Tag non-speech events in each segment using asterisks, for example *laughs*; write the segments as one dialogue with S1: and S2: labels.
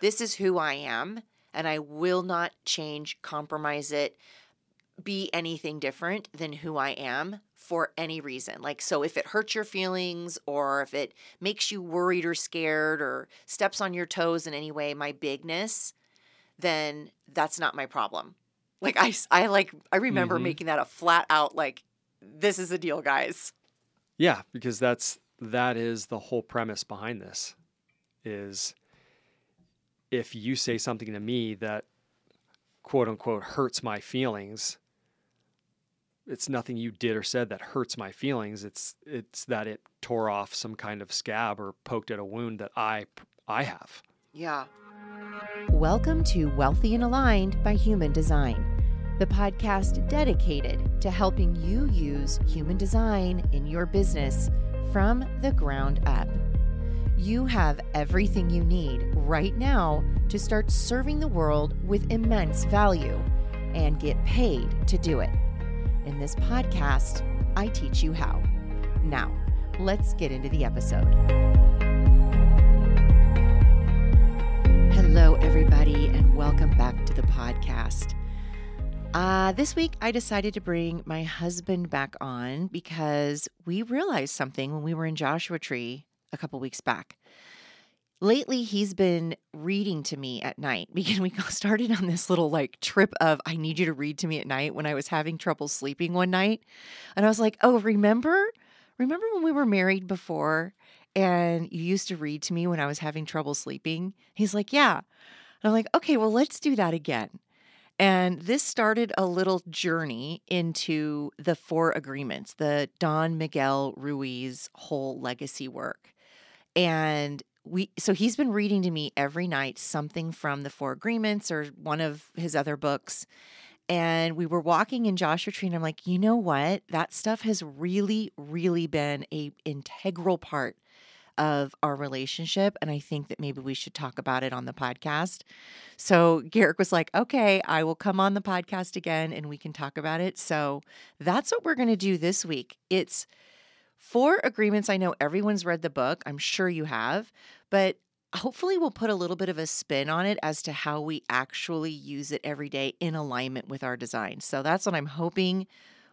S1: This is who I am, and I will not change, compromise it, be anything different than who I am for any reason. Like, so if it hurts your feelings or if it makes you worried or scared or steps on your toes in any way, my bigness, then that's not my problem. Like, I, I like, I remember
S2: Mhm.
S1: making that a flat out, like, this is the deal, guys.
S2: Yeah, because that's that is the whole premise behind this is if you say something to me that quote unquote hurts my feelings, it's nothing you did or said that hurts my feelings. It's it's that it tore off some kind of scab or poked at a wound that I I have.
S1: Yeah.
S3: Welcome to Wealthy and Aligned by Human Design, the podcast dedicated to helping you use human design in your business from the ground up. You have everything you need right now to start serving the world with immense value and get paid to do it. In this podcast, I teach you how. Now, let's get into the episode. Hello, everybody, and welcome back to the podcast. Uh, this week, I decided to bring my husband back on because we realized something when we were in Joshua Tree a couple weeks back. Lately, he's been reading to me at night *laughs* because we started on this little like trip of I need you to read to me at night when I was having trouble sleeping one night. And I was like, oh, remember? Remember when we were married before and you used to read to me when I was having trouble sleeping? He's like, yeah. And I'm like, okay, well, let's do that again. And this started a little journey into the four agreements, the Don Miguel Ruiz whole legacy work. And we so he's been reading to me every night something from the four agreements or one of his other books. And we were walking in Joshua Tree, and I'm like, you know what? That stuff has really, really been a integral part of our relationship. And I think that maybe we should talk about it on the podcast. So Garrick was like, okay, I will come on the podcast again and we can talk about it. So that's what we're going to do this week. It's four agreements. I know everyone's read the book. I'm sure you have, but hopefully we'll put a little bit of a spin on it as to how we actually use it every day in alignment with our design. So that's what I'm hoping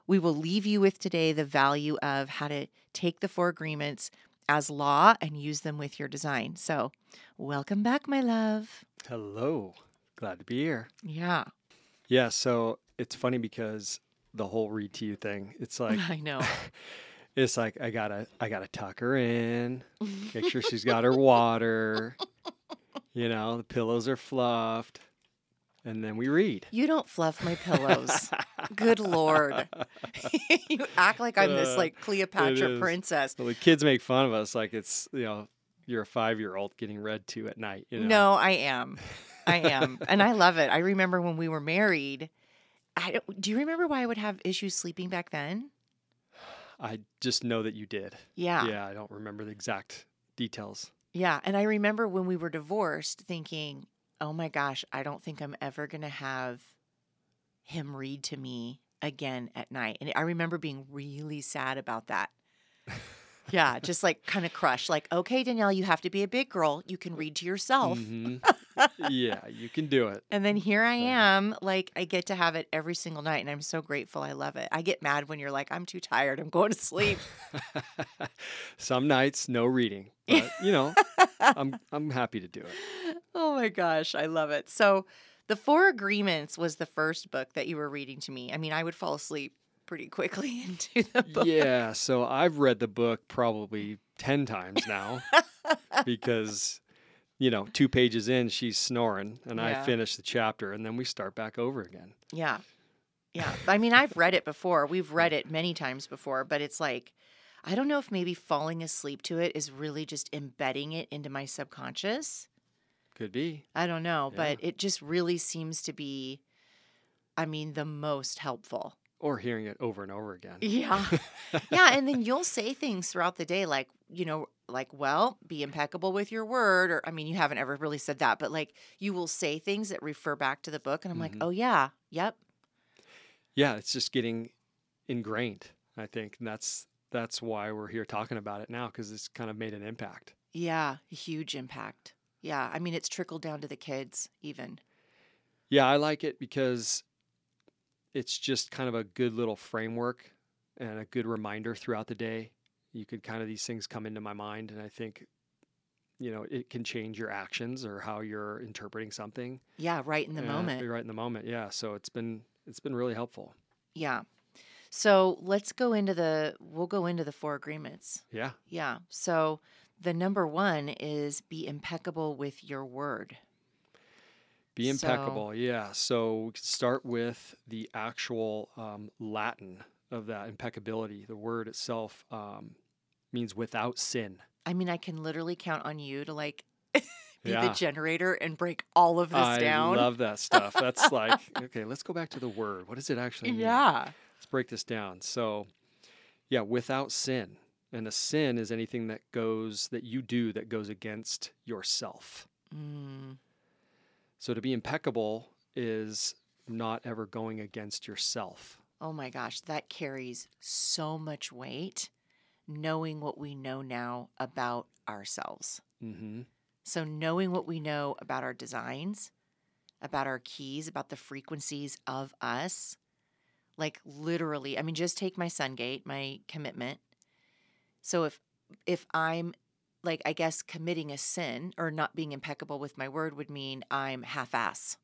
S3: we will leave you with today the value of how to take the four agreements as law and use them with your design. So, welcome back, my love.
S2: Hello. Glad to be here.
S3: Yeah,
S2: Yeah, so it's funny because the whole read to you thing, it's *laughs* like
S3: I know. *laughs*
S2: it's like I gotta I gotta tuck her in, *laughs* make sure she's got her water. You know, the pillows are fluffed, and then we read.
S1: You don't fluff my pillows. Good Lord. *laughs* you act like I'm this
S2: Uh,
S1: like Cleopatra princess.
S2: Well, the kids make fun of us like it's you know you're a five year old getting read to at night. You know?
S1: No, I am. I am. and I love it. I remember when we were married. I don't, do you remember why I would have issues sleeping back then?
S2: I just know that you did.
S1: Yeah.
S2: Yeah, I don't remember the exact details.
S1: Yeah. And I remember when we were divorced thinking, oh my gosh, I don't think I'm ever going to have him read to me again at night. And I remember being really sad about that. *laughs* yeah. Just like kind of crushed. Like, okay, Danielle, you have to be a big girl. You can read to yourself.
S2: Mhm. *laughs* yeah, you can do it.
S1: And then here I am, like I get to have it every single night, and I'm so grateful. I love it. I get mad when you're like, I'm too tired. I'm going to sleep. *laughs*
S2: Some nights no reading, *laughs* but you know, I'm I'm happy to do it.
S1: oh my gosh, I love it. So, The Four Agreements was the first book that you were reading to me. I mean, I would fall asleep pretty quickly *laughs* into the book.
S2: Yeah, so I've read the book probably 10 times now because you know, two pages in she's snoring and
S1: Yeah.
S2: I finish the chapter and then we start back over again.
S1: Yeah. Yeah. I mean, I've read it before. We've read it many times before, but it's like, I don't know if maybe falling asleep to it is really just embedding it into my subconscious.
S2: Could be.
S1: I don't know,
S2: Yeah.
S1: but it just really seems to be, I mean, the most helpful.
S2: Or hearing it over and over again.
S1: Yeah. *laughs* yeah. And then you'll say things throughout the day like, you know, like, well, be impeccable with your word. Or, I mean, you haven't ever really said that, but like you will say things that refer back to the book. And I'm
S2: Mhm.
S1: like, oh, yeah. Yep.
S2: yeah, it's just getting ingrained, I think. And that's that's why we're here talking about it now because it's kind of made an impact.
S1: Yeah. Huge impact.
S3: Yeah. I mean, it's trickled down to the kids, even.
S2: Yeah, I like it because it's just kind of a good little framework and a good reminder throughout the day. You could kind of these things come into my mind, and I think, you know, it can change your actions or how you're interpreting something.
S3: Yeah. Right in the moment.
S2: right in the moment. Yeah, so it's been it's been really helpful.
S3: Yeah. So let's go into the, we'll go into the four agreements.
S2: Yeah,
S3: Yeah. So the number one is be impeccable with your word.
S2: Be
S3: So-
S2: impeccable. Yeah, so we could start with the actual um, Latin of that impeccability. The word itself um, means without sin.
S3: I mean, I can literally count on you to like *laughs* be
S2: Yeah.
S3: the generator and break all of this
S2: I
S3: down.
S2: I love that stuff. That's *laughs* like, okay, let's go back to the word. What does it actually mean?
S3: yeah.
S2: Let's break this down. So, yeah, without sin. And a sin is anything that goes, that you do that goes against yourself.
S3: Mm,
S2: So to be impeccable is not ever going against yourself.
S3: oh my gosh, that carries so much weight knowing what we know now about ourselves.
S2: hmm
S3: So, knowing what we know about our designs, about our keys, about the frequencies of us, like literally, I mean, just take my Sungate, my commitment. So, if if I'm like, I guess committing a sin or not being impeccable with my word would mean I'm half ass.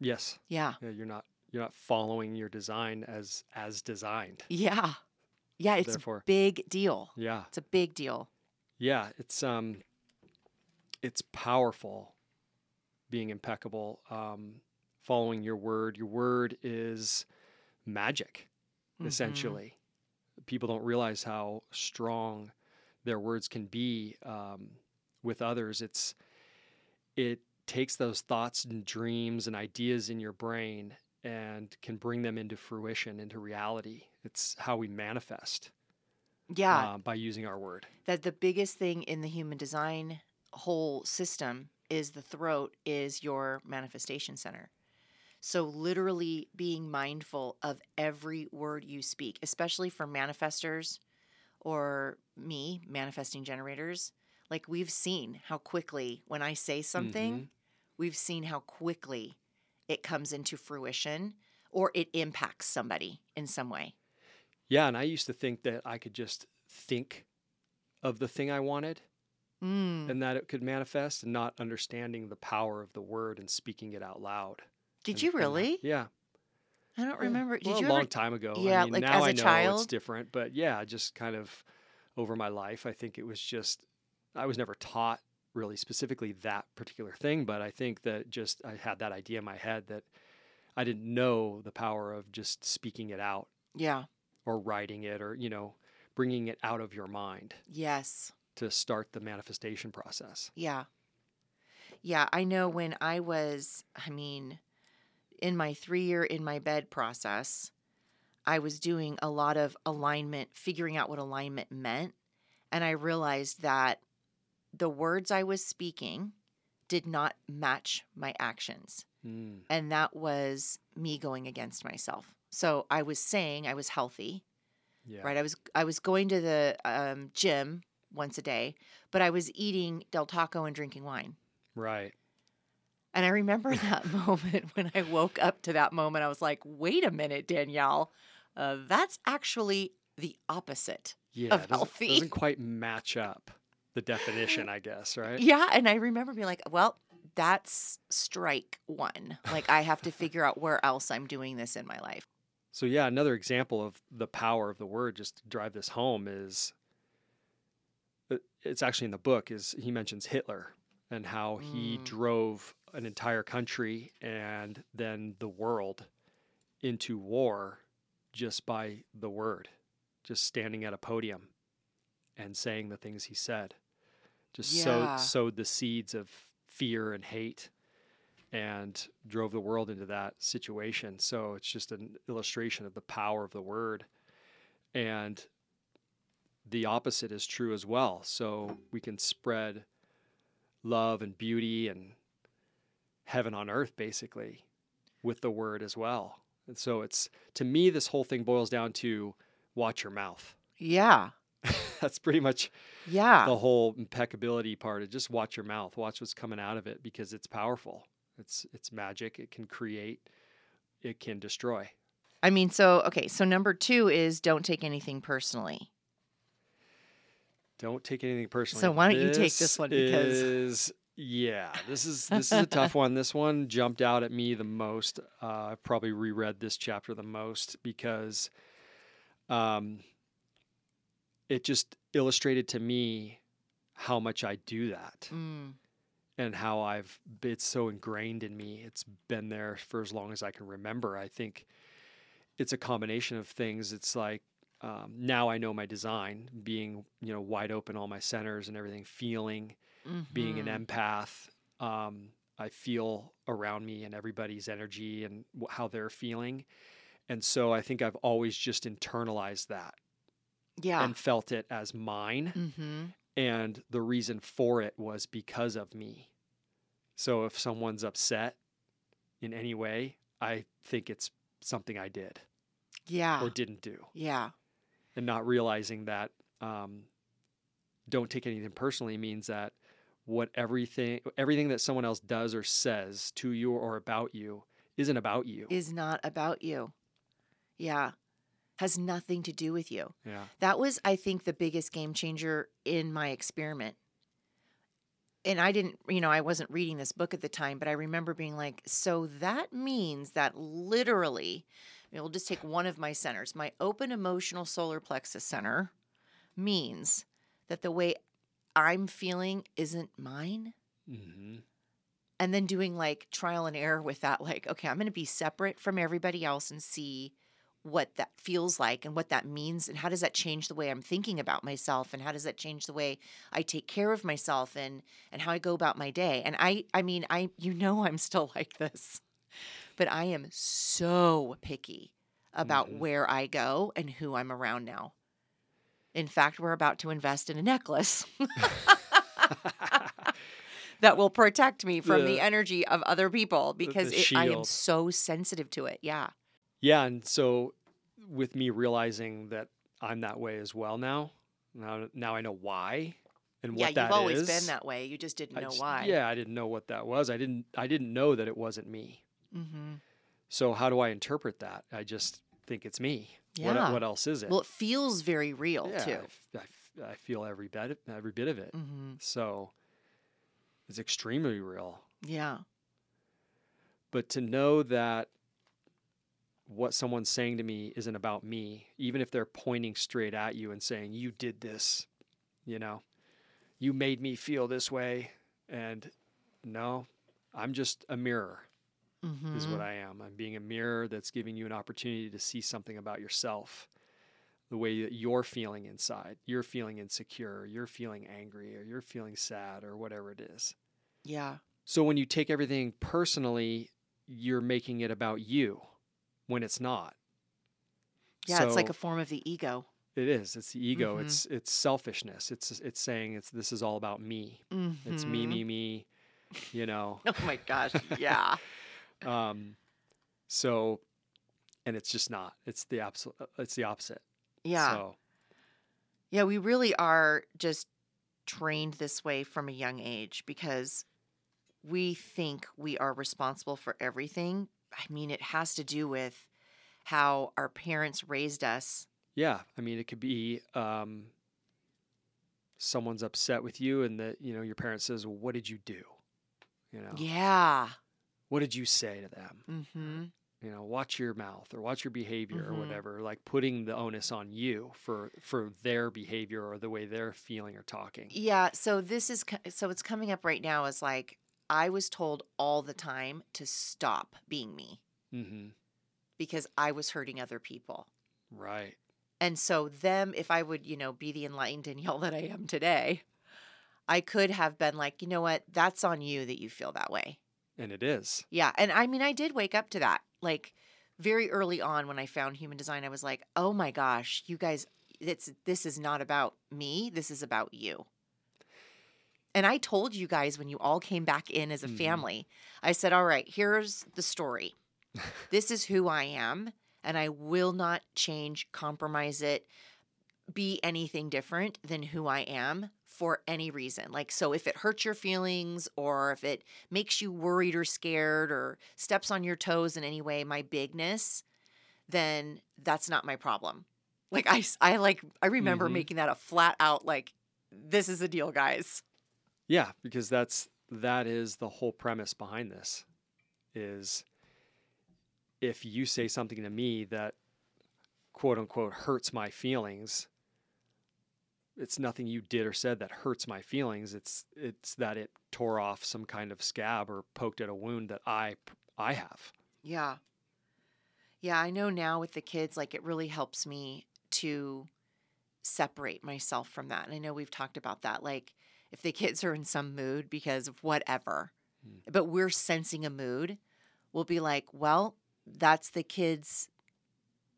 S2: Yes.
S3: Yeah.
S2: Yeah, you're not you're not following your design as as designed.
S3: Yeah. Yeah. It's
S2: Therefore-
S3: a big deal.
S2: Yeah.
S3: It's a big deal.
S2: Yeah, it's um it's powerful being impeccable, um following your word. Your word is magic
S3: Mhm.
S2: essentially. People don't realize how strong their words can be um, with others. It's it takes those thoughts and dreams and ideas in your brain and can bring them into fruition, into reality. It's how we manifest
S3: Yeah.
S2: uh, by using our word.
S3: that the biggest thing in the human design whole system is the throat is your manifestation center. So literally being mindful of every word you speak, especially for manifestors or me, manifesting generators, like we've seen how quickly when I say something,
S2: Mhm.
S3: we've seen how quickly it comes into fruition or it impacts somebody in some way.
S2: Yeah, and I used to think that I could just think of the thing I wanted
S3: Mm.
S2: and that it could manifest and not understanding the power of the word and speaking it out loud.
S3: Did
S2: And-
S3: you
S2: and-
S3: really?
S2: yeah.
S3: I don't remember. Did
S2: well,
S3: you
S2: a long
S3: ever
S2: time ago?
S3: Yeah,
S2: I mean,
S3: like
S2: now
S3: as
S2: I
S3: a
S2: know it's different, but yeah, just kind of over my life, I think it was just I was never taught really specifically that particular thing, but I think that just I had that idea in my head that I didn't know the power of just speaking it out
S3: Yeah.
S2: or writing it or you know bringing it out of your mind
S3: Yes.
S2: to start the manifestation process.
S3: Yeah. Yeah. I know when I was, I mean, in my three year in my bed process, I was doing a lot of alignment, figuring out what alignment meant. And I realized that the words I was speaking did not match my actions.
S2: Mm,
S3: And that was me going against myself. So I was saying I was healthy,
S2: yeah.
S3: right? I was I was going to the um, gym once a day, but I was eating Del Taco and drinking wine.
S2: Right.
S3: And I remember *laughs* that moment when I woke up to that moment. I was like, "Wait a minute, Danielle, uh, that's actually the opposite."
S2: Yeah.
S3: Of
S2: it doesn't, doesn't quite match up the definition, I guess, right? *laughs*
S3: Yeah, and I remember being like, "Well, that's strike one. Like I have to figure out where else I'm doing this in my life."
S2: So yeah, another example of the power of the word, just to drive this home, is it's actually in the book. Is he mentions Hitler and how he
S3: Mm.
S2: drove an entire country and then the world into war just by the word, just standing at a podium and saying the things he said, just
S3: Yeah.
S2: sowed sowed the seeds of fear and hate and drove the world into that situation. So it's just an illustration of the power of the word. And the opposite is true as well. So we can spread love and beauty and heaven on earth basically with the word as well. And so it's to me this whole thing boils down to watch your mouth.
S3: Yeah. *laughs*
S2: that's pretty much
S3: Yeah.
S2: the whole impeccability part. Of just watch your mouth, watch what's coming out of it because it's powerful. It's it's magic. It can create. It can destroy.
S3: I mean, so okay, so number 2 is don't take anything personally.
S2: Don't take anything personally.
S3: So why don't you take this one because-
S2: is yeah, this is *laughs* this is a tough one. This one jumped out at me the most. Uh, I probably reread this chapter the most because um, it just illustrated to me how much I do that
S3: Mm.
S2: and how I've it's so ingrained in me. It's been there for as long as I can remember. I think it's a combination of things. It's like um, now I know my design, being you know wide open, all my centers and everything, feeling, being
S3: Mhm.
S2: an empath. Um, I feel around me and everybody's energy and wh- how they're feeling, and so I think I've always just internalized that
S3: Yeah.
S2: and felt it as mine
S3: mhm.
S2: and the reason for it was because of me. So if someone's upset in any way, I think it's something I did
S3: Yeah.
S2: or didn't do,
S3: Yeah.
S2: and not realizing that um, don't take anything personally means that what everything everything that someone else does or says to you or about you isn't about you.
S3: Is not about you. Yeah. Has nothing to do with you.
S2: yeah,
S3: That was, I think, the biggest game changer in my experiment. And I didn't, you know, I wasn't reading this book at the time, but I remember being like, so that means that literally, I mean, we'll just take one of my centers. My open emotional solar plexus center means that the way I'm feeling isn't mine.
S2: hmm
S3: And then doing like trial and error with that, like, okay, I'm going to be separate from everybody else and see what that feels like and what that means and how does that change the way I'm thinking about myself and how does that change the way I take care of myself and and how I go about my day. And I I mean, I you know I'm still *laughs* like this. But I am so picky about
S2: Mhm.
S3: where I go and who I'm around now. In fact, we're about to invest in a necklace *laughs* *laughs* that will protect me from the,
S2: The-
S3: energy of other people because it, I am so sensitive to it. Yeah.
S2: Yeah, and so with me realizing that I'm that way as well now, now now I know why and
S3: yeah,
S2: what that
S3: you've always
S2: is.
S3: been that way. You just didn't know
S2: just-
S3: why.
S2: Yeah, I didn't know what that was. I didn't I didn't know that it wasn't me.
S3: Mm-hmm.
S2: So how do I interpret that? I just think it's me. What,
S3: Yeah.
S2: what else is it?
S3: Well, it feels very real
S2: yeah, I
S3: too.
S2: f- I, f- I feel every bit of- every bit of it.
S3: Mm-hmm.
S2: So it's extremely real.
S3: Yeah.
S2: but to know that what someone's saying to me isn't about me, even if they're pointing straight at you and saying, You did this, you know, you made me feel this way. And no, I'm just a mirror,
S3: Mm-hmm.
S2: is what I am. I'm being a mirror that's giving you an opportunity to see something about yourself, the way that you're feeling inside. You're feeling insecure, you're feeling angry, or you're feeling sad, or whatever it is.
S3: yeah.
S2: So when you take everything personally, you're making it about you when it's not.
S3: Yeah. it's like a form of the ego.
S2: it is. It's the ego.
S3: Mhm.
S2: It's it's selfishness. It's it's saying it's this is all about me. It's me
S3: Mhm.
S2: me me. You know. *laughs*
S3: Oh my gosh. *laughs* Yeah.
S2: Um, so, and it's just not. It's the absolute. It's the opposite.
S3: Yeah.
S2: So,
S3: Yeah, we really are just trained this way from a young age because we think we are responsible for everything. I mean, it has to do with how our parents raised us.
S2: yeah. I mean, it could be um, someone's upset with you, and that you know your parent says, well, "What did you do?" You know.
S3: Yeah.
S2: What did you say to them?
S3: Mm-hmm.
S2: you know watch your mouth or watch your behavior
S3: Mhm.
S2: or whatever like putting the onus on you for for their behavior or the way they're feeling or talking
S3: Yeah. So this is so it's coming up right now is like I was told all the time to stop being me
S2: hmm
S3: because I was hurting other people.
S2: right
S3: And so them, if I would, you know, be the enlightened Danielle that I am today, I could have been like, you know what, that's on you that you feel that way.
S2: And it is
S3: Yeah. And I mean, I did wake up to that. Like very early on when I found human design, I was like, oh my gosh, you guys, it's this is not about me. This is about you. And I told you guys when you all came back in as a
S2: Mhm.
S3: family, I said, all right, here's the story. this is who I am, and I will not change, compromise it, be anything different than who I am for any reason. Like, so if it hurts your feelings or if it makes you worried or scared or steps on your toes in any way, my bigness, then that's not my problem. Like, I, I like, I remember
S2: Mhm.
S3: making that a flat out, like, this is a deal, guys.
S2: Yeah, because that's that is the whole premise behind this is if you say something to me that quote unquote hurts my feelings, it's nothing you did or said that hurts my feelings. It's it's that it tore off some kind of scab or poked at a wound that I I have.
S3: Yeah. Yeah, I know now with the kids, like it really helps me to separate myself from that. And I know we've talked about that. Like if the *laughs* kids are in some mood because of whatever,
S2: Mm.
S3: but we're sensing a mood, we'll be like, well, that's the kids'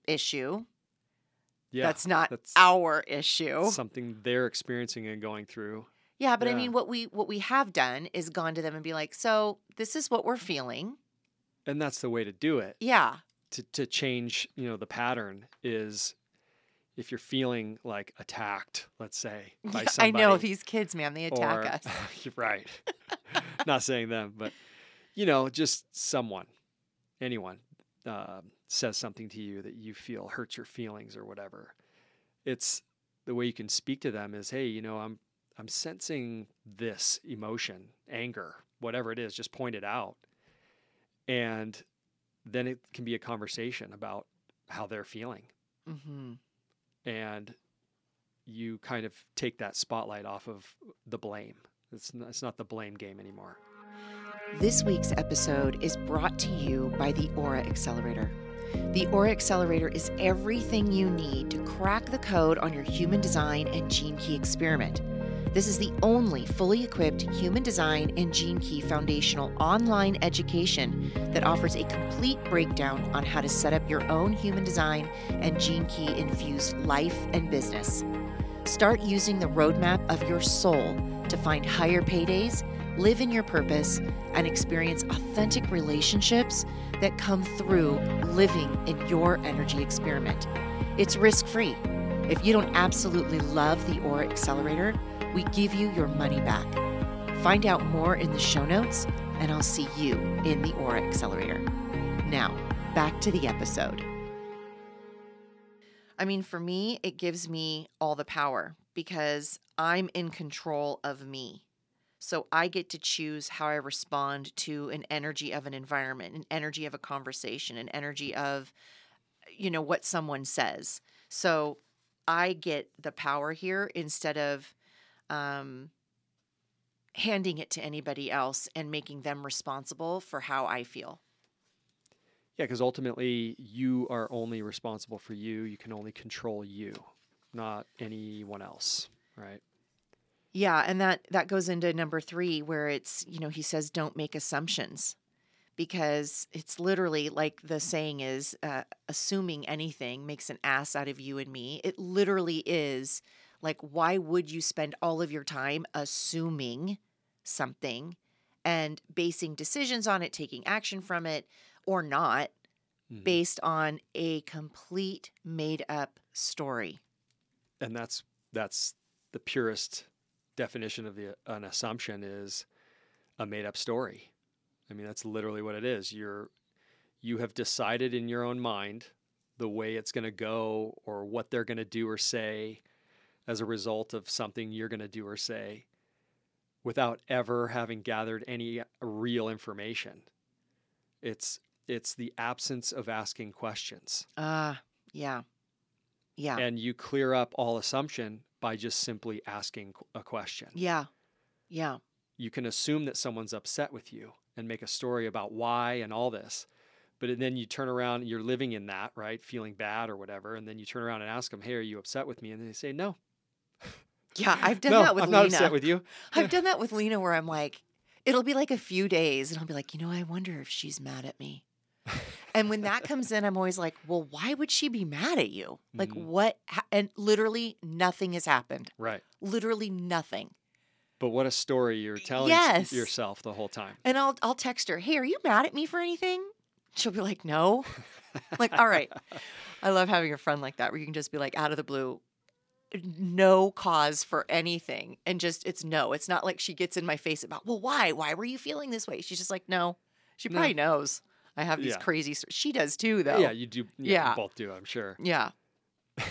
S3: issue.
S2: Yeah.
S3: that's not
S2: that's
S3: our issue.
S2: something they're experiencing and going through.
S3: yeah, but I mean what we what we have done is gone to them and be like, so this is what we're feeling.
S2: And that's the way to do it.
S3: Yeah.
S2: to to change you know the pattern is if you're feeling like attacked let's say *laughs* by
S3: Yeah, I know these kids, man, they attack
S2: or-
S3: us. *laughs*
S2: Right *laughs* not saying them but you know just someone anyone uh, says something to you that you feel hurts your feelings or whatever it's the way you can speak to them is hey you know i'm i'm sensing this emotion anger whatever it is just point it out. And then it can be a conversation about how they're feeling.
S3: Hmm
S2: and you kind of take that spotlight off of the blame. It's not, it's not the blame game anymore
S3: This week's episode is brought to you by the Aura Accelerator. The Aura Accelerator is everything you need to crack the code on your human design and gene key experiment. This is the only fully equipped human design and gene key foundational online education that offers a complete breakdown on how to set up your own human design and gene key infused life and business. Start using the roadmap of your soul to find higher paydays, live in your purpose, and experience authentic relationships that come through living in your energy experiment. It's risk free. If you don't absolutely love the Aura Accelerator, we give you your money back. Find out more in the show notes, and I'll see you in the Aura Accelerator. Now, back to the episode. I mean, for me, it gives me all the power because I'm in control of me. So I get to choose how I respond to an energy of an environment, an energy of a conversation, an energy of, you know, what someone says. So I get the power here instead of um, handing it to anybody else and making them responsible for how I feel.
S2: yeah because ultimately you are only responsible for you you can only control you not anyone else right
S3: Yeah, and that that goes into number 3 where it's, you know, he says don't make assumptions because it's literally like the saying is uh, assuming anything makes an ass out of you and me. It literally is like why would you spend all of your time assuming something and basing decisions on it, taking action from it or not
S2: Mhm.
S3: based on a complete made up story.
S2: and that's that's the purest definition of the an assumption is a made up story. I mean that's literally what it is. You're you have decided in your own mind the way it's going to go or what they're going to do or say as a result of something you're going to do or say without ever having gathered any real information. It's it's the absence of asking questions.
S3: Ah, yeah. Yeah.
S2: and you clear up all assumption by just simply asking a question.
S3: yeah. Yeah.
S2: You can assume that someone's upset with you and make a story about why and all this. But then you turn around you're living in that, right? Feeling bad or whatever. And then you turn around and ask them, Hey, are you upset with me? And they say, No.
S3: Yeah, I've done *laughs*
S2: no,
S3: that with
S2: I'm
S3: Lena.
S2: not upset with you.
S3: I've *laughs* done that with Lena where I'm like, it'll be like a few days and I'll be like, you know, I wonder if she's mad at me. And when that comes in, I'm always like, well, why would she be mad at you? Like,
S2: Mhm.
S3: what? Ha-? And literally nothing has happened.
S2: Right.
S3: Literally nothing.
S2: But what a story you're telling
S3: Yes.
S2: yourself the whole time.
S3: And I'll I'll text her, hey, are you mad at me for anything? She'll be like, no. like, all right. *laughs* I love having a friend like that where you can just be like out of the blue, no cause for anything and just it's no. It's not like she gets in my face about, "Well, why? Why were you feeling this way?" She's just like, "No." She
S2: No.
S3: probably knows. I have these
S2: Yeah.
S3: crazy She does too though.
S2: Yeah, you do. Yeah,
S3: Yeah.
S2: you both do. I'm sure.
S3: Yeah. *laughs*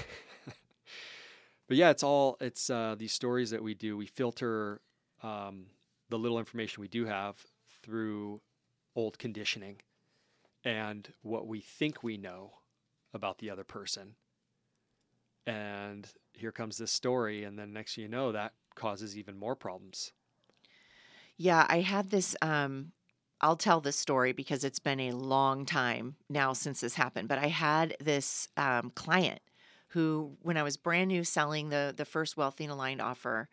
S2: But yeah, it's all it's uh, these stories that we do. We filter um, the little information we do have through old conditioning and what we think we know about the other person. And here comes this story, and then next thing you know, that causes even more problems.
S3: Yeah, I had this um I'll tell this story because it's been a long time now since this happened, but I had this um, client who when I was brand new selling the the first wealthy and aligned offer,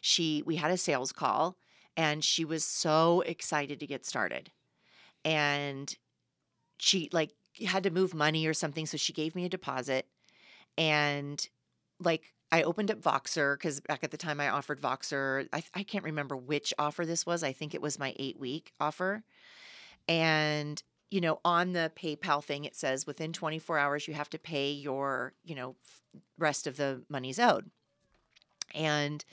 S3: she we had a sales call and she was so excited to get started. And she like had to move money or something so she gave me a deposit and like I opened up Voxer because back at the time I offered Voxer. I, I can't remember which offer this was. I think it was my eight week offer. And, you know, on the PayPal thing, it says within 24 hours, you have to pay your, you know, rest of the money's owed. And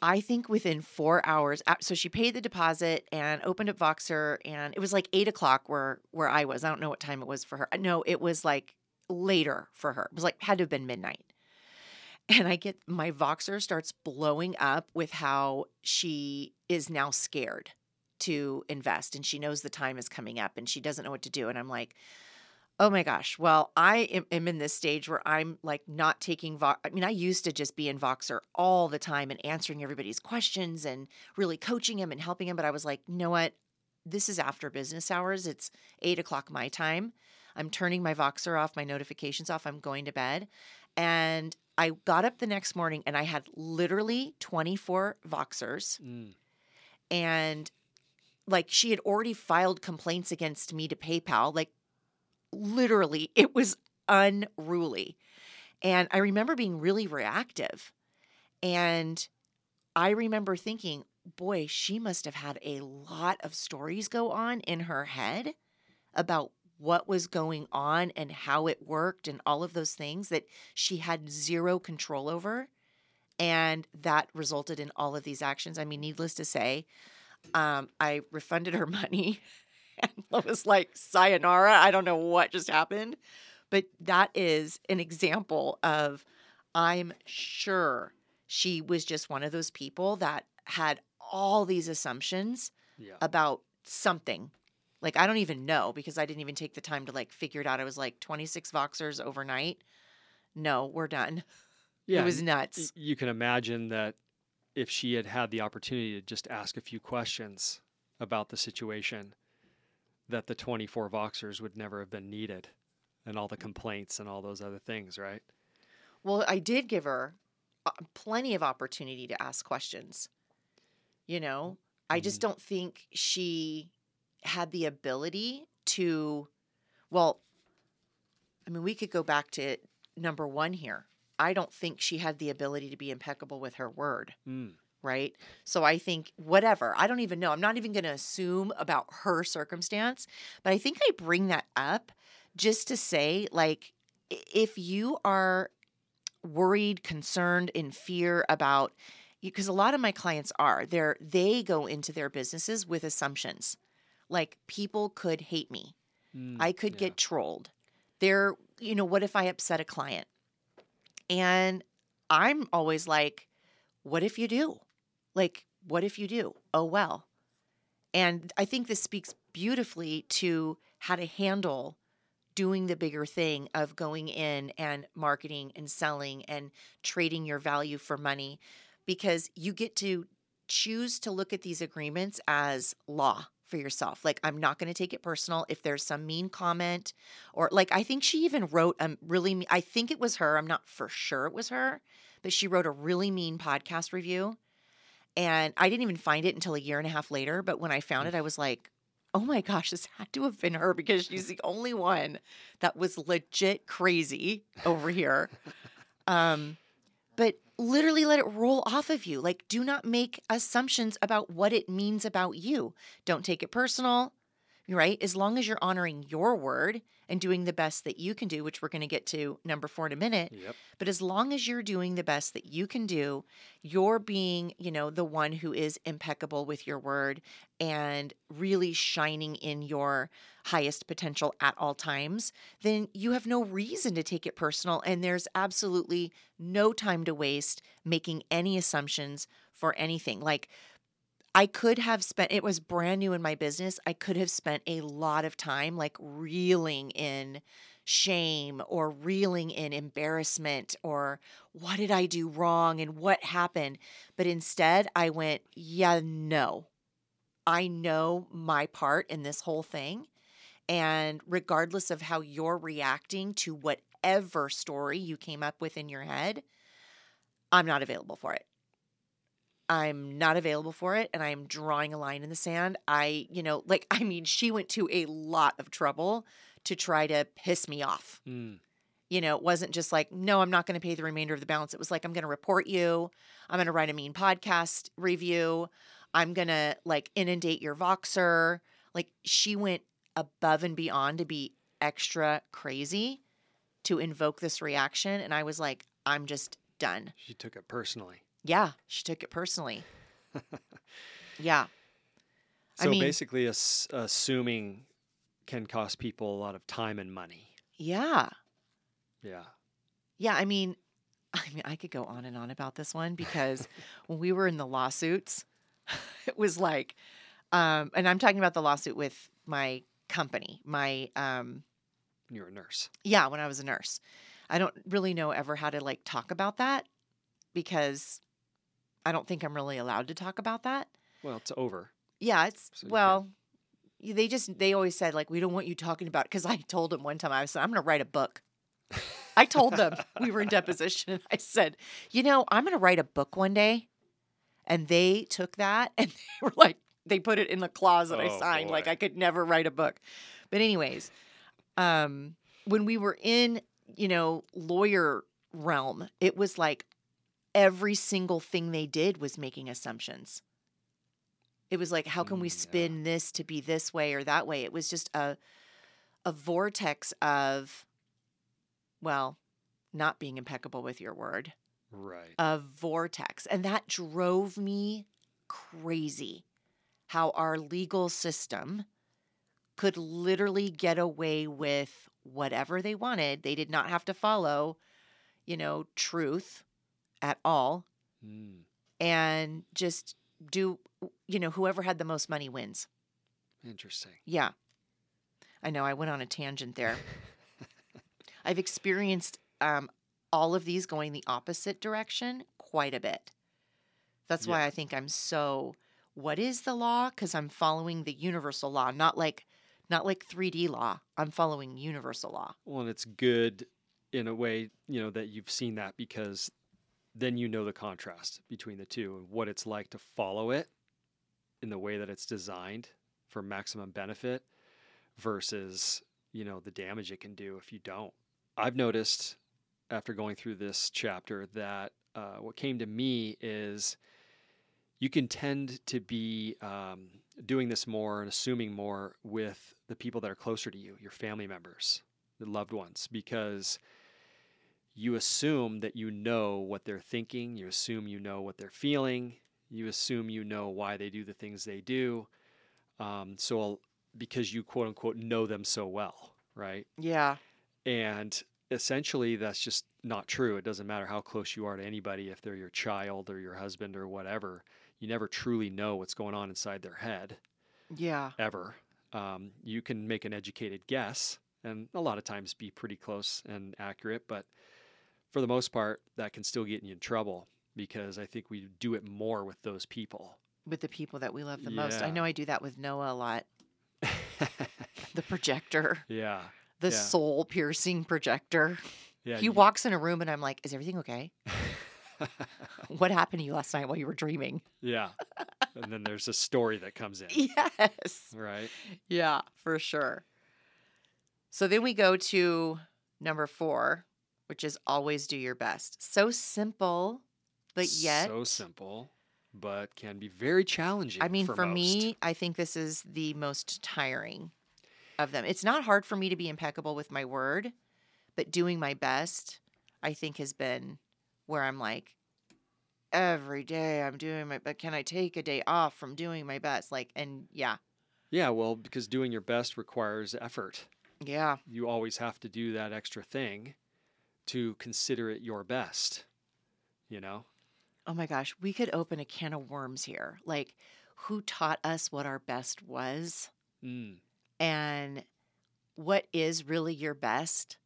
S3: I think within four hours, so she paid the deposit and opened up Voxer, and it was like eight o'clock where where I was. I don't know what time it was for her. No, it was like later for her. It was like had to have been midnight and I get my Voxer starts blowing up with how she is now scared to invest and she knows the time is coming up and she doesn't know what to do. And I'm like, oh my gosh, well, I am, am in this stage where I'm like not taking Vox. I mean, I used to just be in Voxer all the time and answering everybody's questions and really coaching him and helping him. But I was like, you know what? This is after business hours. It's eight o'clock my time. I'm turning my Voxer off, my notifications off. I'm going to bed. And I got up the next morning and I had literally 24 Voxers.
S2: Mm.
S3: And like she had already filed complaints against me to PayPal. Like literally, it was unruly. And I remember being really reactive. And I remember thinking, boy, she must have had a lot of stories go on in her head about what was going on and how it worked and all of those things that she had zero control over. And that resulted in all of these actions. I mean, needless to say, um, I refunded her *laughs* money and I was like, sayonara. I don't know what just happened. But that is an example of I'm sure she was just one of those people that had all these assumptions
S2: Yeah.
S3: about something. Like I don't even know because I didn't even take the time to like figure it out. I was like 26 Voxers overnight. No, we're done. *laughs*
S2: yeah.
S3: it was nuts.
S2: you can imagine that if she had had the opportunity to just ask a few questions about the situation, that the 24 Voxers would never have been needed and all the complaints and all those other things, right?
S3: Well, I did give her uh, plenty of opportunity to ask questions. You know, I just
S2: Mm-hmm.
S3: don't think she had the ability to, well, I mean, we could go back to number one here. I don't think she had the ability to be impeccable with her word,
S2: Mm.
S3: right? So I think whatever, I don't even know. I'm not even going to assume about her circumstance, but I think I bring that up just to say, like, if you are worried, concerned, in fear about because a lot of my clients are they're they go into their businesses with assumptions like people could hate me.
S2: Mm.
S3: i could
S2: Yeah.
S3: get trolled. There you know what if i upset a client? And i'm always like what if you do? Like what if you do? Oh well. And i think this speaks beautifully to how to handle doing the bigger thing of going in and marketing and selling and trading your value for money because you get to choose to look at these agreements as law for yourself. Like, I'm not going to take it personal if there's some mean comment or like, I think she even wrote a really, me- I think it was her. I'm not for sure it was her, but she wrote a really mean podcast review. And I didn't even find it until a year and a half later. But when I found it, I was like, oh my gosh, this had to have been her because she's the only one that was legit crazy over here. Um, literally let it roll off of you. Like, do not make assumptions about what it means about you. Don't take it personal. Right? As long as you're honoring your word and doing the best that you can do, which we're going to get to number four in a minute.
S2: Yep.
S3: But as long as you're doing the best that you can do, you're being, you know, the one who is impeccable with your word and really shining in your highest potential at all times, then you have no reason to take it personal. And there's absolutely no time to waste making any assumptions for anything. Like, I could have spent, it was brand new in my business. I could have spent a lot of time like reeling in shame or reeling in embarrassment or what did I do wrong and what happened. But instead, I went, yeah, no. I know my part in this whole thing. And regardless of how you're reacting to whatever story you came up with in your head, I'm not available for it. I'm not available for it and I'm drawing a line in the sand. I, you know, like, *laughs* I mean, she went to a lot of trouble to try to piss me off.
S2: Mm.
S3: You know, it wasn't just like, no, I'm not going to pay the remainder of the balance. It was like, I'm going to report you. I'm going to write a mean podcast review. I'm going to like inundate your Voxer. Like, she went above and beyond to be extra crazy to invoke this reaction. And I was like, I'm just done.
S2: She took it personally.
S3: Yeah, she took it personally. *laughs* yeah. I
S2: So
S3: mean-
S2: basically, ass- assuming can cost people a lot of time and money.
S3: Yeah.
S2: Yeah.
S3: Yeah, I mean, *laughs* I mean, I could go on and on about this one because *laughs* when we were in the lawsuits, it was like, um, and I'm talking about the lawsuit with my company, my, um,
S2: You're a nurse.
S3: yeah, when I was a nurse. I don't really know ever how to like talk about that because I don't think I'm really allowed to talk about that.
S2: Well, it's over.
S3: Yeah, it's
S2: So you can-
S3: well, they just they always said like we don't want you talking about because I told them one time I said I'm going to write a book. *laughs* I told them we were in deposition and I said, you know, I'm going to write a book one day, and they took that *laughs* and they were like they put it in the clause that I
S2: Oh,
S3: signed like. I could never write a book. But anyways, um, when we were in you know lawyer realm, it was like every single thing they did was making assumptions. It was like, how can we
S2: Mm, yeah.
S3: spin this to be this way or that way? It was just a a vortex of, well, not being impeccable with your word,
S2: Right.
S3: a vortex. And that drove me crazy how our legal system could literally get away with whatever they wanted. They did not have to follow, you know, truth at all
S2: Mm.
S3: and just do, you know, whoever had the most money wins.
S2: Interesting.
S3: Yeah. I know I went on a tangent there. *laughs* I've experienced um, all of these going the opposite direction quite a bit. That's why I think I'm so. What is the law? Because I'm following the universal law, not like not like 3D law. I'm following universal law.
S2: Well, and it's good in a way, you know, that you've seen that because then you know the contrast between the two and what it's like to follow it in the way that it's designed for maximum benefit versus, you know, the damage it can do if you don't. I've noticed after going through this chapter that uh, what came to me is you can tend to be um, doing this more and assuming more with the people that are closer to you, your family members, the loved ones, because you assume that you know what they're thinking, you assume you know what they're feeling, you assume you know why they do the things they do. Um, so, because you quote unquote know them so well, right?
S3: Yeah.
S2: And essentially, that's just not true. It doesn't matter how close you are to anybody, if they're your child or your husband or whatever, you never truly know what's going on inside their head
S3: Yeah.
S2: ever. Um, you can make an educated guess and a lot of times be pretty close and accurate, but for the most part, that can still get you in trouble because I think we do it more with those people.
S3: With the people that we love the most. I know I do that with Noah a lot. *laughs* The projector,
S2: yeah.
S3: the
S2: Yeah.
S3: soul piercing projector.
S2: Yeah.
S3: he
S2: you-
S3: walks in a room and I'm like, is everything okay? *laughs* What happened to you last night while you were dreaming?
S2: yeah. And then there's a story that comes in, *laughs*
S3: Yes.
S2: right?
S3: Yeah, for sure. So then we go to number four, which is always do your best. So simple, but yet
S2: so simple. but can be very challenging.
S3: I mean,
S2: for,
S3: for, me, I think this is the most tiring of them. It's not hard for me to be impeccable with my word, but doing my best, I think, has been where I'm like, every day I'm doing my, but can I take a day off from doing my best? Like, and yeah,
S2: yeah, well, because doing your best requires effort.
S3: yeah,
S2: You always have to do that extra thing to consider it your best. You know?
S3: Oh my gosh, we could open a can of worms here. Like, who taught us what our best was
S2: Mm.
S3: and what is really your best?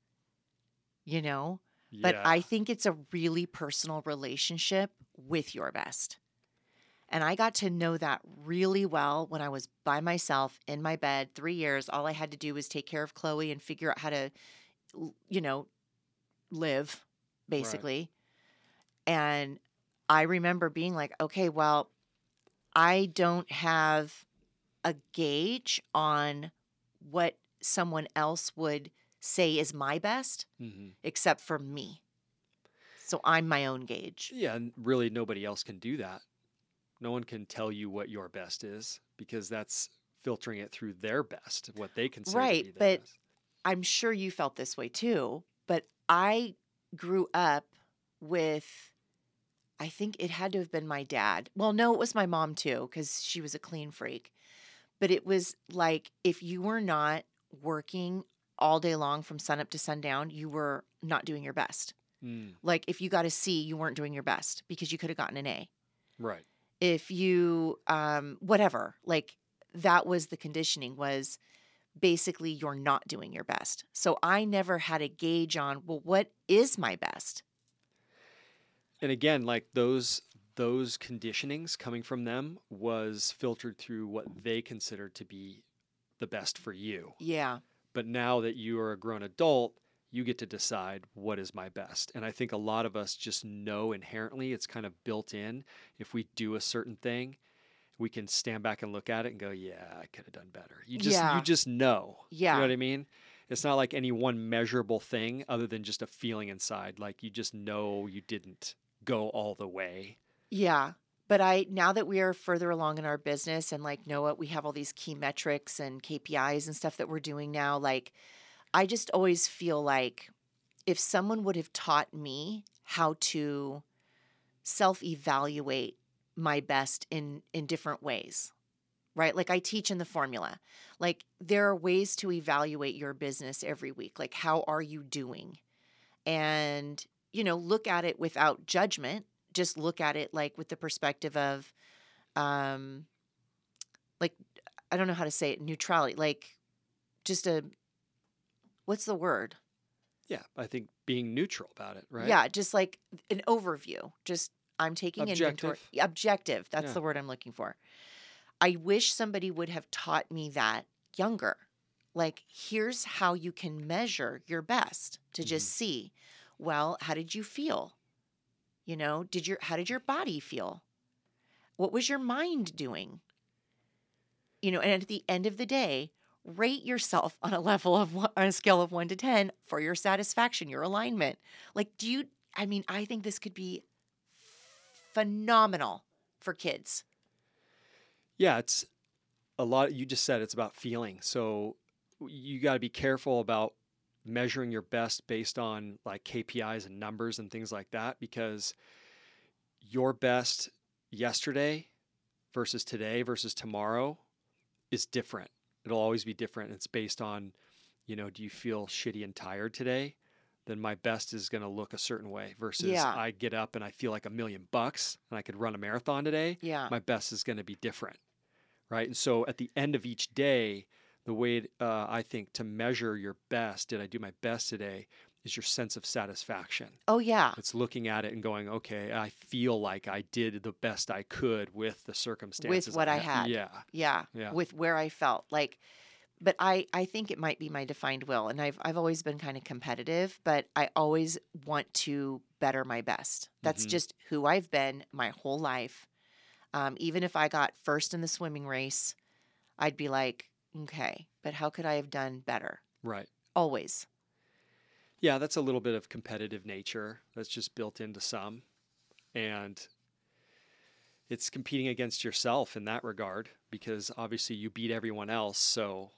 S3: You know? But I think it's a really personal relationship with your best. And I got to know that really well when I was by myself in my bed, three years. All I had to do was take care of Chloe and figure out how to, you know, live, basically. And I remember being like, okay, well, I don't have a gauge on what someone else would say is my best
S2: Mhm.
S3: except for me. So I'm my own gauge.
S2: Yeah, and really nobody else can do that. No one can tell you what your best is because that's filtering it through their best, what they consider
S3: Right,
S2: to be their
S3: but-
S2: best.
S3: I'm sure you felt this way too, but I grew up with I think it had to have been my dad. Well, no, it was my mom too cuz she was a clean freak. But it was like if you were not working all day long from sunup to sundown, you were not doing your best.
S2: Mm,
S3: Like if you got a C, you weren't doing your best because you could have gotten an A.
S2: right.
S3: if you um whatever like that was the conditioning was basically you're not doing your best so i never had a gauge on well what is my best
S2: And again, like those those conditionings coming from them was filtered through what they considered to be the best for you.
S3: yeah
S2: But now that you are a grown adult, you get to decide what is my best. And I think a lot of us just know inherently, it's kind of built in. If we do a certain thing, we can stand back and look at it and go, yeah, I could have done better. You just
S3: Yeah.
S2: you just know. You
S3: yeah
S2: know what I mean? It's not like any one measurable thing other than just a feeling inside. Like you just know you didn't go all the way.
S3: yeah but i now that we are further along in our business and like know what we have all these key metrics and kpis and stuff that we're doing now like i just always feel like if someone would have taught me how to self evaluate my best in in different ways right? Like i teach in the formula. Like there are ways to evaluate your business every week. Like how are you doing? And you know look at it without judgment. Just look at it like with the perspective of um like i don't know how to say it neutrality like just a what's the word?
S2: Yeah, I think being neutral about it, right?
S3: yeah, just like an overview. Just I'm taking inventory.
S2: Objective.
S3: Yeah, Objective. That's
S2: Yeah.
S3: the word I'm looking for. I wish somebody would have taught me that younger. Like, here's how you can measure your best to just
S2: Mm-hmm.
S3: see, well, how did you feel? You know, did your how did your body feel? What was your mind doing? You know, and at the end of the day, rate yourself on a level of on a scale of 1 to 10 for your satisfaction, your alignment. Like, do you, I mean, I think this could be phenomenal for kids.
S2: Yeah, it's a lot. You just said it's about feeling. So you got to be careful about measuring your best based on like KPIs and numbers and things like that because your best yesterday versus today versus tomorrow is different. It'll always be different. It's based on, you know, do you feel shitty and tired today? Then my best is going to look a certain way versus
S3: Yeah.
S2: I get up and I feel like a million bucks and I could run a marathon today
S3: Yeah.
S2: my best is going to be different right and so at the end of each day the way uh, i think to measure your best did i do my best today is your sense of satisfaction
S3: Oh, yeah.
S2: it's looking at it and going okay i feel like i did the best i could with the circumstances With
S3: what I
S2: ha-
S3: had.
S2: yeah
S3: Yeah.
S2: Yeah.
S3: With where I felt like, but I, I think it might be my defined will. And I've, I've always been kind of competitive, but I always want to better my best. That's
S2: Mhm.
S3: just who I've been my whole life. Um, even if I got first in the swimming race, I'd be like, okay, but how could I have done better?
S2: right
S3: Always.
S2: yeah that's a little bit of competitive nature that's just built into some and it's competing against yourself in that regard because obviously you beat everyone else. So,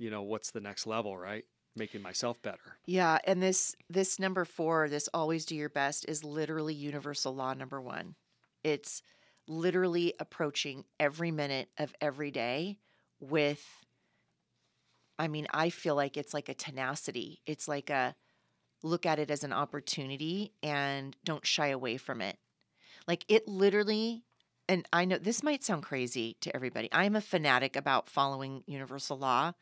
S2: you know, what's the next level, right? Making myself better.
S3: Yeah, and this this number 4, this always do your best is literally universal law number 1. It's literally approaching every minute of every day with I mean, I feel like it's like a tenacity. It's like a look at it as an opportunity and don't shy away from it. Like it literally and I know this might sound crazy to everybody. I'm a fanatic about following universal law.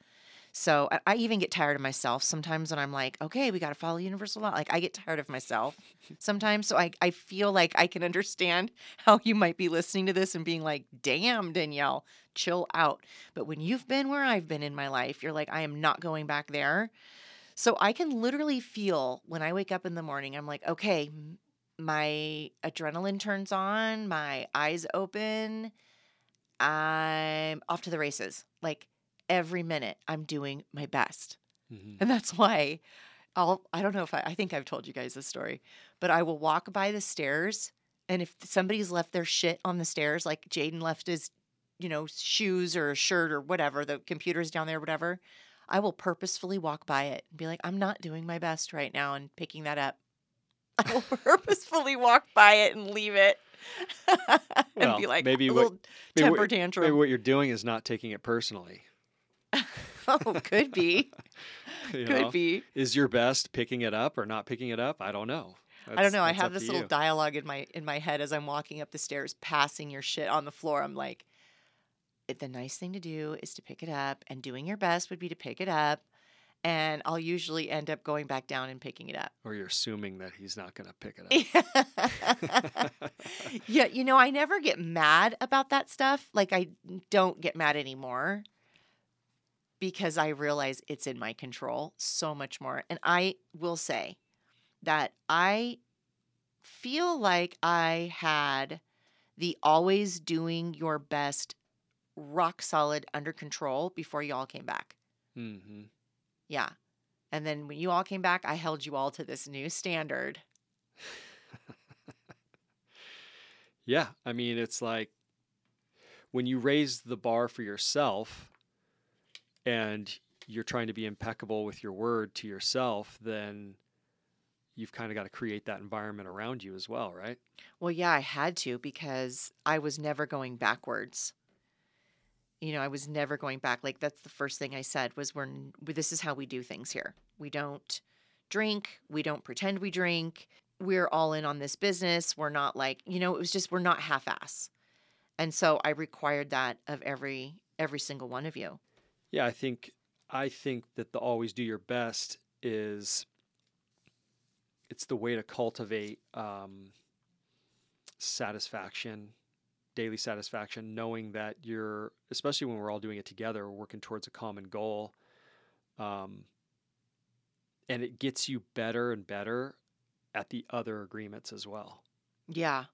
S3: So I, I even get tired of myself sometimes when I'm like, okay, we got to follow universal law. Like I get tired of myself *laughs* sometimes. So I, I feel like I can understand *laughs* how you might be listening to this and being like, damn, Danielle, chill out. But when you've been where I've been in my life, you're like, I am not going back there. So I can literally feel when I wake up in the morning, I'm like, okay, my adrenaline turns on, my eyes open, I'm off to the races. Like every minute, I'm doing my best.
S2: Mm-hmm.
S3: And that's why I'll, I don't know if I, I think I've told you guys this story, but I will walk by the stairs. And if somebody's left their shit on the stairs, like Jaden left his, you know, shoes or a shirt or whatever, the computer's down there, whatever, I will purposefully walk by it and be like, I'm not doing my best right now and picking that up. *laughs* I will *laughs* purposefully walk by it and leave it *laughs* and
S2: Well,
S3: be like
S2: maybe
S3: a
S2: what-
S3: little
S2: maybe
S3: temper
S2: what-
S3: tantrum.
S2: Maybe what you're doing is not taking it personally. *laughs*
S3: oh, could be. *laughs* could
S2: know?
S3: be.
S2: Is your best picking it up or not picking it up? I don't know.
S3: I don't know. I have this little
S2: you.
S3: dialogue in my in my head as I'm walking up the stairs, passing your shit on the floor. I'm like, the nice thing to do is to pick it up, and doing your best would be to pick it up. And I'll usually end up going back down and picking it up.
S2: or you're assuming that he's not going to pick it up. *laughs*
S3: yeah, you know, I never get mad about that stuff. Like I don't get mad anymore because I realize it's in my control so much more. And I will say that I feel like I had the always doing your best rock solid under control before you all came back.
S2: hmm
S3: Yeah. And then when you all came back, I held you all to this new standard. *laughs*
S2: Yeah, I mean, it's like when you raise the bar for yourself and you're trying to be impeccable with your word to yourself, then you've kind of got to create that environment around you as well, right?
S3: Well, yeah, I had to because I was never going backwards. You know, I was never going back. Like that's the first thing I said was we're this is how we do things here. We don't drink, we don't pretend we drink. We're all in on this business. We're not like, you know, it was just we're not half-ass. And so I required that of every every single one of you.
S2: Yeah, I think I think that the always do your best is it's the way to cultivate um, satisfaction, daily satisfaction, knowing that you're, especially when we're all doing it together, working towards a common goal, um, and it gets you better and better at the other agreements as well.
S3: Yeah.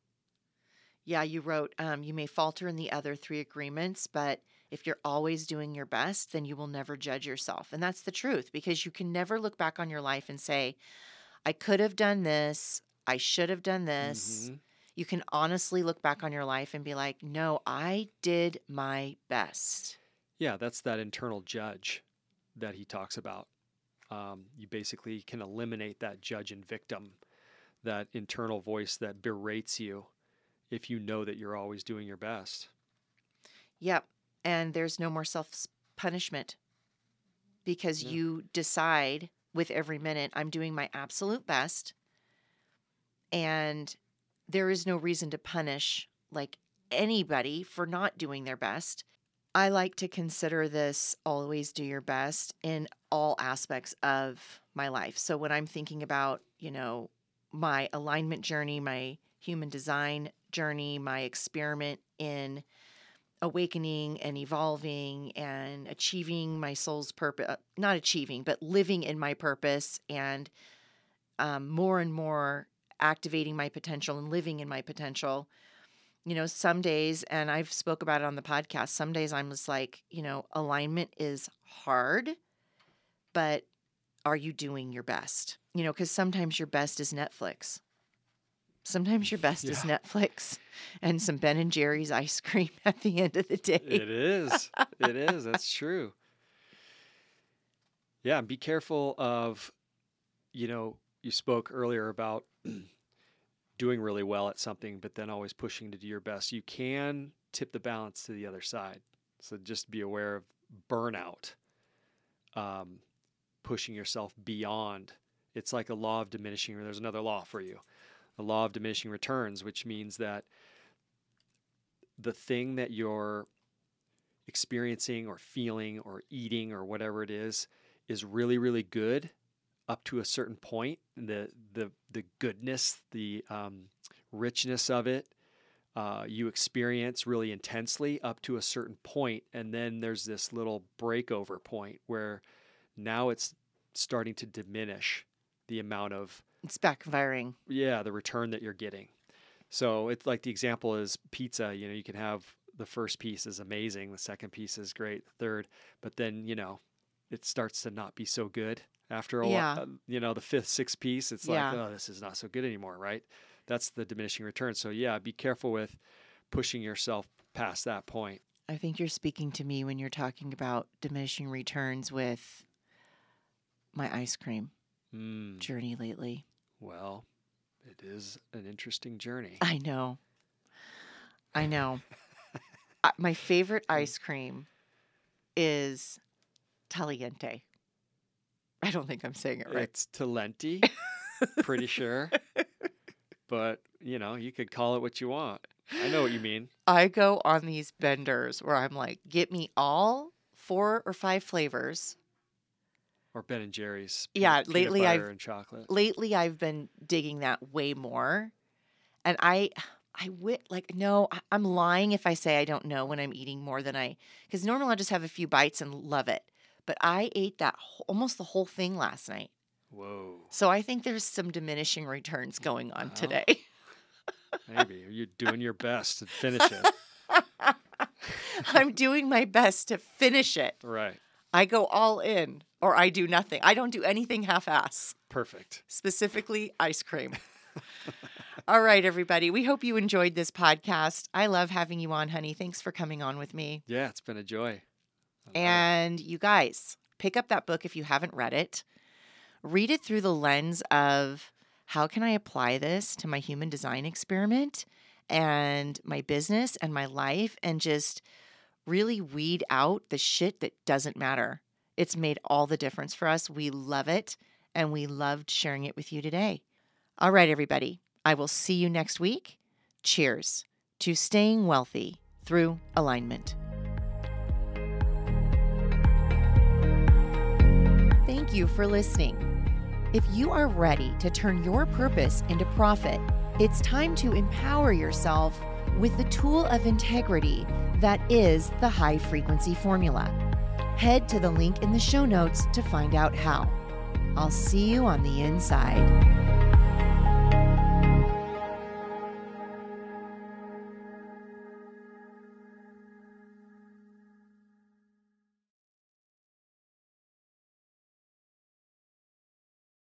S3: Yeah, you wrote, um, you may falter in the other three agreements, but if you're always doing your best, then you will never judge yourself. And that's the truth because you can never look back on your life and say, I could have done this. I should have done this.
S2: Mhm.
S3: You can honestly look back on your life and be like, no, I did my best.
S2: Yeah, that's that internal judge that he talks about. Um, you basically can eliminate that judge and victim, that internal voice that berates you if you know that you're always doing your best.
S3: Yep. And there's no more self punishment because
S2: No.
S3: you decide with every minute, I'm doing my absolute best. And there is no reason to punish like anybody for not doing their best. I like to consider this always do your best in all aspects of my life. So when I'm thinking about, you know, my alignment journey, my human design journey, my experiment in awakening and evolving and achieving my soul's purpose not achieving but living in my purpose and um, more and more activating my potential and living in my potential. You know some days and i've spoke about it on the podcast some days i'm just like you know alignment is hard but are you doing your best? You know because sometimes your best is netflix Sometimes your best is Netflix and some Ben and Jerry's ice cream *laughs* at the end of the day.
S2: It is. It is. That's true. Yeah, and be careful of, you know, you spoke earlier about *clears throat* doing really well at something, but then always pushing to do your best. You can tip the balance to the other side. So just be aware of burnout, um, pushing yourself beyond. It's like a law of diminishing. Or there's another law for you, the law of diminishing returns, which means that the thing that you're experiencing or feeling or eating or whatever it is is really really good up to a certain point. The the the goodness the um, richness of it uh, you experience really intensely up to a certain point and then there's this little breakover point where now it's starting to diminish the amount of
S3: It's backfiring.
S2: yeah the return that you're getting so it's like the example is pizza you know you can have the first piece is amazing the second piece is great the third but then you know it starts to not be so good after a
S3: Yeah.
S2: while you know the fifth sixth piece it's
S3: Yeah.
S2: like oh this is not so good anymore right that's the diminishing return so yeah be careful with pushing yourself past that point
S3: I think you're speaking to me when you're talking about diminishing returns with my ice cream
S2: mm,
S3: journey lately.
S2: Well it is an interesting journey
S3: I know. I know. *laughs* My favorite hmm. ice cream is Taliente. I don't think I'm saying it right.
S2: It's Talenti, *laughs* pretty sure. But, you know, you could call it what you want. I know what you mean.
S3: I go on these benders where I'm like, get me all four or five flavors.
S2: Or Ben and Jerry's.
S3: Yeah,
S2: peanut
S3: lately
S2: butter
S3: I've-
S2: and chocolate.
S3: Lately, I've been digging that way more. And I, I wit like no, I- I'm lying if I say I don't know when I'm eating more than I, because normally I'll just have a few bites and love it. But I ate that wh- almost the whole thing last night.
S2: Whoa.
S3: So I think there's some diminishing returns going on today. *laughs*
S2: Maybe. You're doing your best to finish it. *laughs*
S3: I'm doing my best to finish it.
S2: Right.
S3: I go all in or I do nothing. I don't do anything half ass,
S2: Perfect.
S3: specifically ice cream. *laughs* all right, everybody. We hope you enjoyed this podcast. I love having you on, honey. Thanks for coming on with me.
S2: Yeah, it's been a joy. It.
S3: And you guys, pick up that book if you haven't read it. Read it through the lens of how can I apply this to my human design experiment and my business and my life and just really weed out the shit that doesn't matter. It's made all the difference for us. We love it and we loved sharing it with you today. All right, everybody. I will see you next week. Cheers to staying wealthy through alignment. Thank you for listening. If you are ready to turn your purpose into profit, it's time to empower yourself with the tool of integrity that is the high frequency formula. Head to the link in the show notes to find out how. I'll see you on the inside.